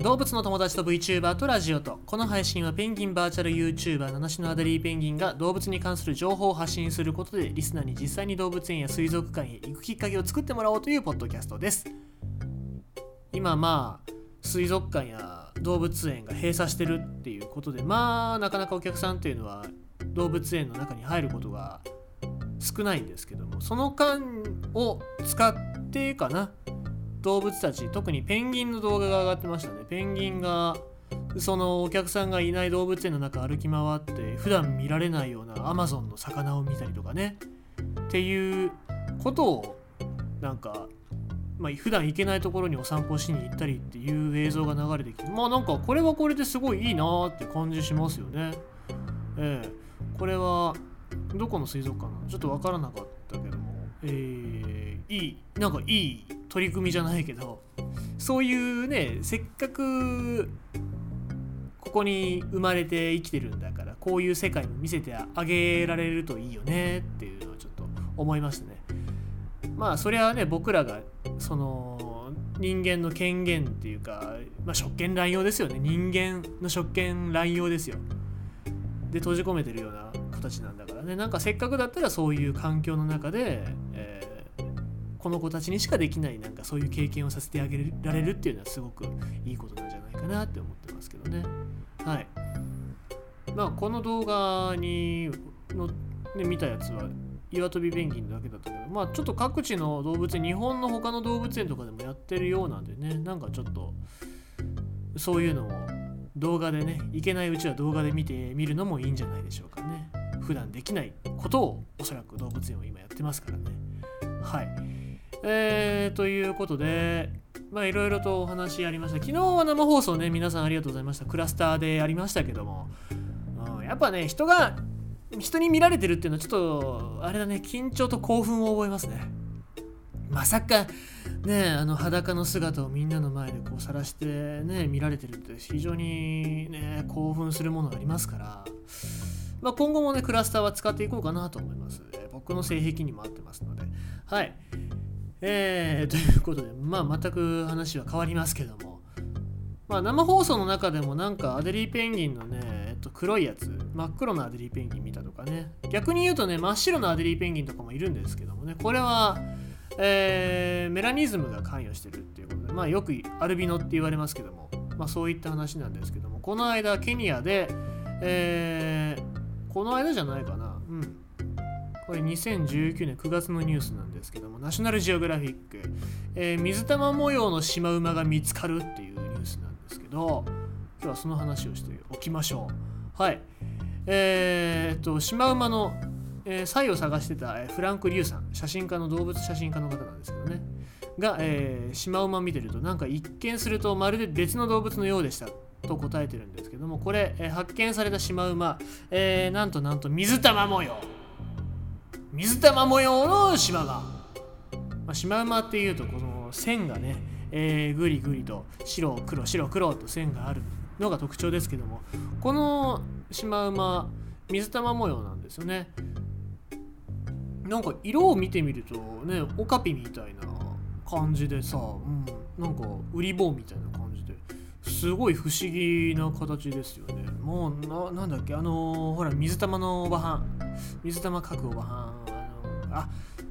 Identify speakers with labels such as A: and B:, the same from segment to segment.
A: 動物の友達と VTuber とラジオとこの配信はペンギンバーチャル YouTuber 七種のアデリーペンギンが動物に関する情報を発信することでリスナーに実際に動物園や水族館へ行くきっかけを作ってもらおうというポッドキャストです。今まあ水族館や動物園が閉鎖してるっていうことでまあなかなかお客さんっていうのは動物園の中に入ることが少ないんですけどもその間を使ってかな。動物たち特にペンギンの動画が上がってましたね。ペンギンがそのお客さんがいない動物園の中歩き回って普段見られないようなアマゾンの魚を見たりとかね。っていうことをなんかまあ、普段行けないところにお散歩しに行ったりっていう映像が流れてきてまあなんかこれはこれですごいいいなって感じしますよね。ええ。これはどこの水族館なの？ちょっと分からなかったけども。えー、いいなんかいい取り組みじゃないけどそういうねせっかくここに生まれて生きてるんだからこういう世界も見せてあげられるといいよねっていうのをちょっと思いましたね。まあそれはね僕らがその人間の権限っていうか、まあ、職権乱用ですよね。人間の職権乱用ですよ。で閉じ込めてるような形なんだからね。なんかせっかくだったらそういう環境の中で、えー、この子たちにしかできないなんかそういう経験をさせてあげられるっていうのはすごくいいことなんじゃないかなって思ってますけどね。はい。まあこの動画にの、ね、見たやつは岩飛びペンギンだけだったけどまあちょっと各地の動物園日本の他の動物園とかでもやってるようなんでね。なんかちょっとそういうのを動画でねいけないうちは動画で見てみるのもいいんじゃないでしょうかね。普段できないことをおそらく動物園は今やってますからね。はい。えー、ということでまあいろいろとお話ありました。昨日は生放送ね皆さんありがとうございました。クラスターでありましたけども、うん、やっぱね人が人に見られてるっていうのはちょっとあれだね緊張と興奮を覚えますね。まさかねあの裸の姿をみんなの前でこう晒してね見られてるって非常にね興奮するものがありますから、まあ、今後もねクラスターは使っていこうかなと思います。僕の性癖にも合ってますので。はい。えー、ということでまあ全く話は変わりますけども。まあ生放送の中でもなんかアデリーペンギンのね、えっと、黒いやつ真っ黒なアデリーペンギン見たとかね。逆に言うとね真っ白なアデリーペンギンとかもいるんですけどもね。これはえー、メラニズムが関与してるっていうことで、まあ、よくアルビノって言われますけども、まあ、そういった話なんですけども。この間ケニアで、えー、この間じゃないかな。うん。これ2019年9月のニュースなんですけどもナショナルジオグラフィック、えー、水玉模様のシマウマが見つかるっていうニュースなんですけど今日はその話をしておきましょう。はい。えー、っとシマウマのえー、サイを探してた、えフランク・リュウさん写真家の動物写真家の方なんですけどね。が、えー、シマウマ見てるとなんか一見するとまるで別の動物のようでしたと答えてるんですけどもこれ、えー、発見されたシマウマ、えー、なんとなんと水玉模様。水玉模様のシマウマ、ま、シマウマっていうとこの線がね、えー、ぐりぐりと白黒白黒と線があるのが特徴ですけどもこのシマウマ水玉模様なんですよね。なんか色を見てみるとねオカピみたいな感じでさ、うん、なんかウリボウみたいな感じすごい不思議な形ですよね。もうななんだっけあのー、ほら水玉のおばはん。水玉描くおばはん。あのあ、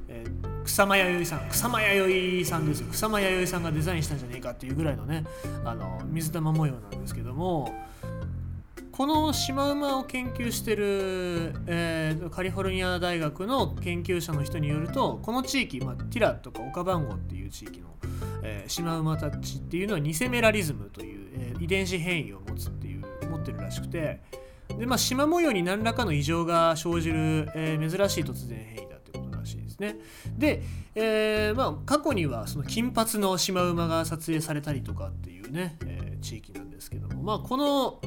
A: えー、草間彌生さん。草間彌生さんですよ。草間彌生さんがデザインしたんじゃねえかっていうぐらいのねあの水玉模様なんですけどもこのシマウマを研究してる、えー、カリフォルニア大学の研究者の人によるとこの地域、まあ、ティラとかオカバンゴっていう地域の、えー、シマウマたちっていうのはニセメラリズムという、えー、遺伝子変異を持つっていう持ってるらしくてで、まあ、縞模様に何らかの異常が生じる、えー、珍しい突然変異だってことらしいですね。で、えーまあ、過去にはその金髪のシマウマが撮影されたりとかっていうね、え、地域なんですけども、まあ、この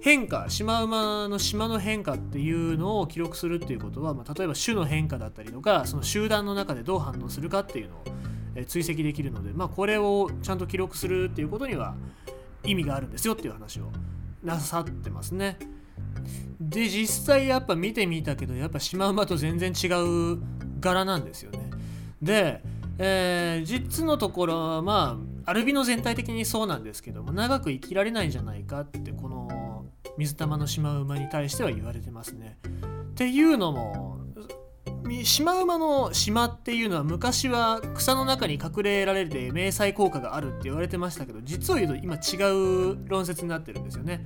A: 変化シマウマの島の変化っていうのを記録するっていうことは、まあ、例えば種の変化だったりとかその集団の中でどう反応するかっていうのを、追跡できるので、まあ、これをちゃんと記録するっていうことには意味があるんですよっていう話をなさってますね。で実際やっぱ見てみたけどやっぱシマウマと全然違う柄なんですよね。で、えー、実のところはまあアルビノ全体的にそうなんですけども長く生きられないんじゃないかってこの水玉のシマウマに対しては言われてますね。っていうのもシマウマの島っていうのは昔は草の中に隠れられて迷彩効果があるって言われてましたけど実を言うと今違う論説になってるんですよね。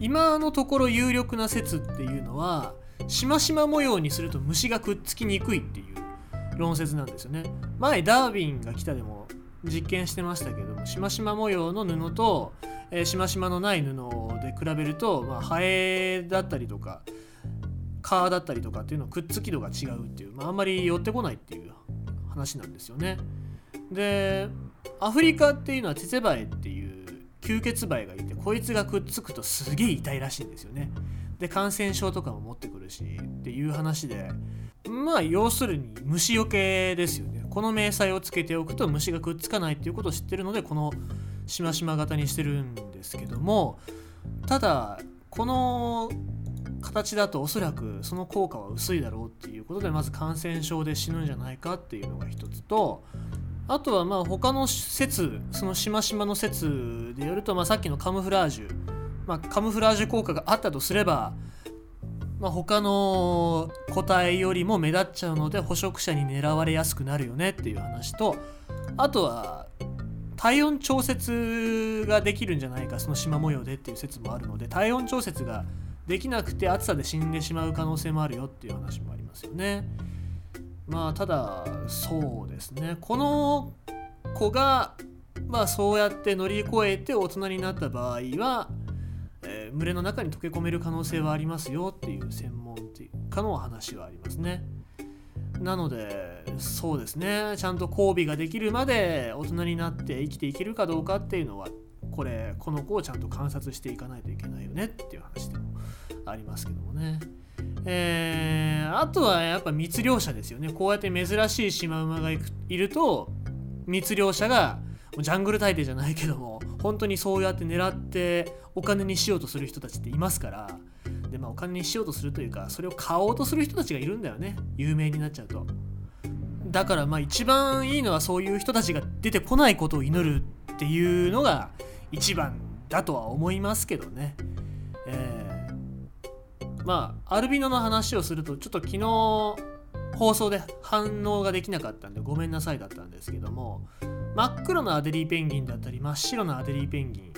A: 今のところ有力な説っていうのはしましま模様にすると虫がくっつきにくいっていう論説なんですよね。前ダーウィンが来たでも実験してましたけどもしましま模様の布と、えー、しましまのない布で比べると、まあ、ハエだったりとか蚊だったりとかっていうのくっつき度が違うっていう、まあ、あんまり寄ってこないっていう話なんですよね。でアフリカっていうのはテテバエっていう吸血バエがいてこいつがくっつくとすげえ痛いらしいんですよね。で感染症とかも持ってくるしっていう話でまあ要するに虫よけですよね。この迷彩をつけておくと虫がくっつかないっていうことを知ってるのでこのしましま型にしてるんですけどもただこの形だとおそらくその効果は薄いだろうっていうことでまず感染症で死ぬんじゃないかっていうのが一つとあとはまあ他の説そのしましまの説でよると、まあ、さっきのカムフラージュ、まあ、カムフラージュ効果があったとすれば、まあ、他の個体よりも目立っちゃうので捕食者に狙われやすくなるよねっていう話とあとは体温調節ができるんじゃないかその縞模様でっていう説もあるので体温調節ができなくて暑さで死んでしまう可能性もあるよっていう話もありますよね。まあただそうですねこの子がまあそうやって乗り越えて大人になった場合は、えー、群れの中に溶け込める可能性はありますよっていう専門家の話はありますね。なのでそうですねちゃんと交尾ができるまで大人になって生きていけるかどうかっていうのはこれこの子をちゃんと観察していかないといけないよねっていう話でもありますけどもね。えー、あとはやっぱ密漁者ですよね。こうやって珍しいシマウマがいると密漁者がジャングル大帝じゃないけども本当にそうやって狙ってお金にしようとする人たちっていますからで、まあ、お金にしようとするというかそれを買おうとする人たちがいるんだよね有名になっちゃうと。だからまあ一番いいのはそういう人たちが出てこないことを祈るっていうのが一番だとは思いますけどね。まあアルビノの話をするとちょっと昨日放送で反応ができなかったんでごめんなさいだったんですけども真っ黒なアデリーペンギンだったり真っ白なアデリーペンギン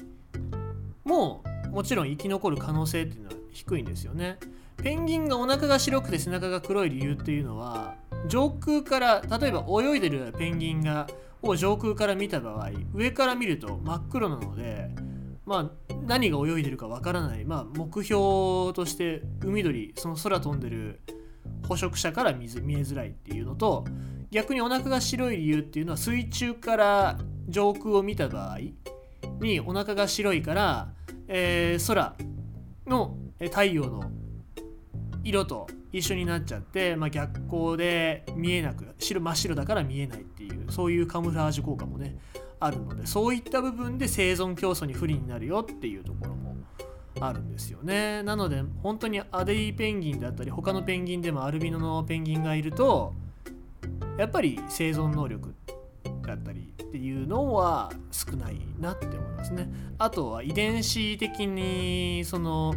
A: ももちろん生き残る可能性っていうのは低いんですよね。ペンギンがお腹が白くて背中が黒い理由っていうのは上空から例えば泳いでるペンギンがを上空から見た場合上から見ると真っ黒なのでまあ何が泳いでるかわからない、まあ、目標として海鳥その空飛んでる捕食者から見えづらいっていうのと逆にお腹が白い理由っていうのは水中から上空を見た場合にお腹が白いから、えー、空の太陽の色と一緒になっちゃって、まあ、逆光で見えなく白真っ白だから見えないっていうそういうカムフラージュ効果もねあるのでそういった部分で生存競争に不利になるよっていうところもあるんですよね。なので本当にアデリーペンギンだったり他のペンギンでもアルビノのペンギンがいるとやっぱり生存能力だったりっていうのは少ないなって思いますね。あとは遺伝子的にその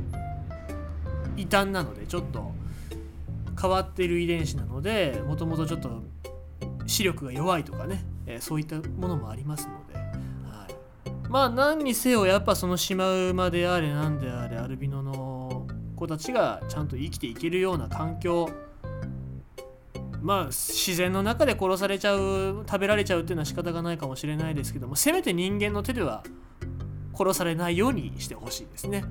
A: 異端なのでちょっと変わってる遺伝子なのでもともとちょっと視力が弱いとかね、え、そういったものもありますので、はい、まあ何にせよやっぱそのシマウマであれ何であれアルビノの子たちがちゃんと生きていけるような環境まあ自然の中で殺されちゃう食べられちゃうっていうのは仕方がないかもしれないですけどもせめて人間の手では殺されないようにしてほしいですね。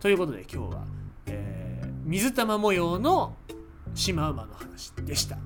A: ということで今日は、えー、水玉模様のシマウマの話でした。